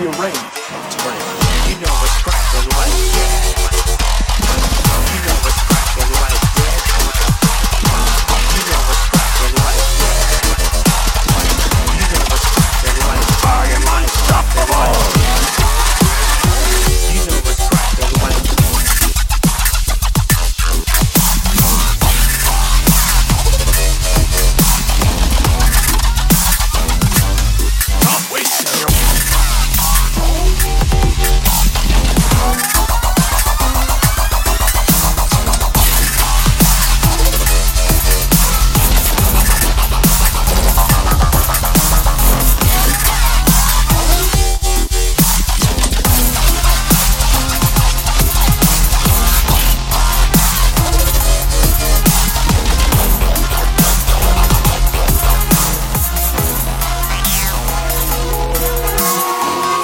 be arranged.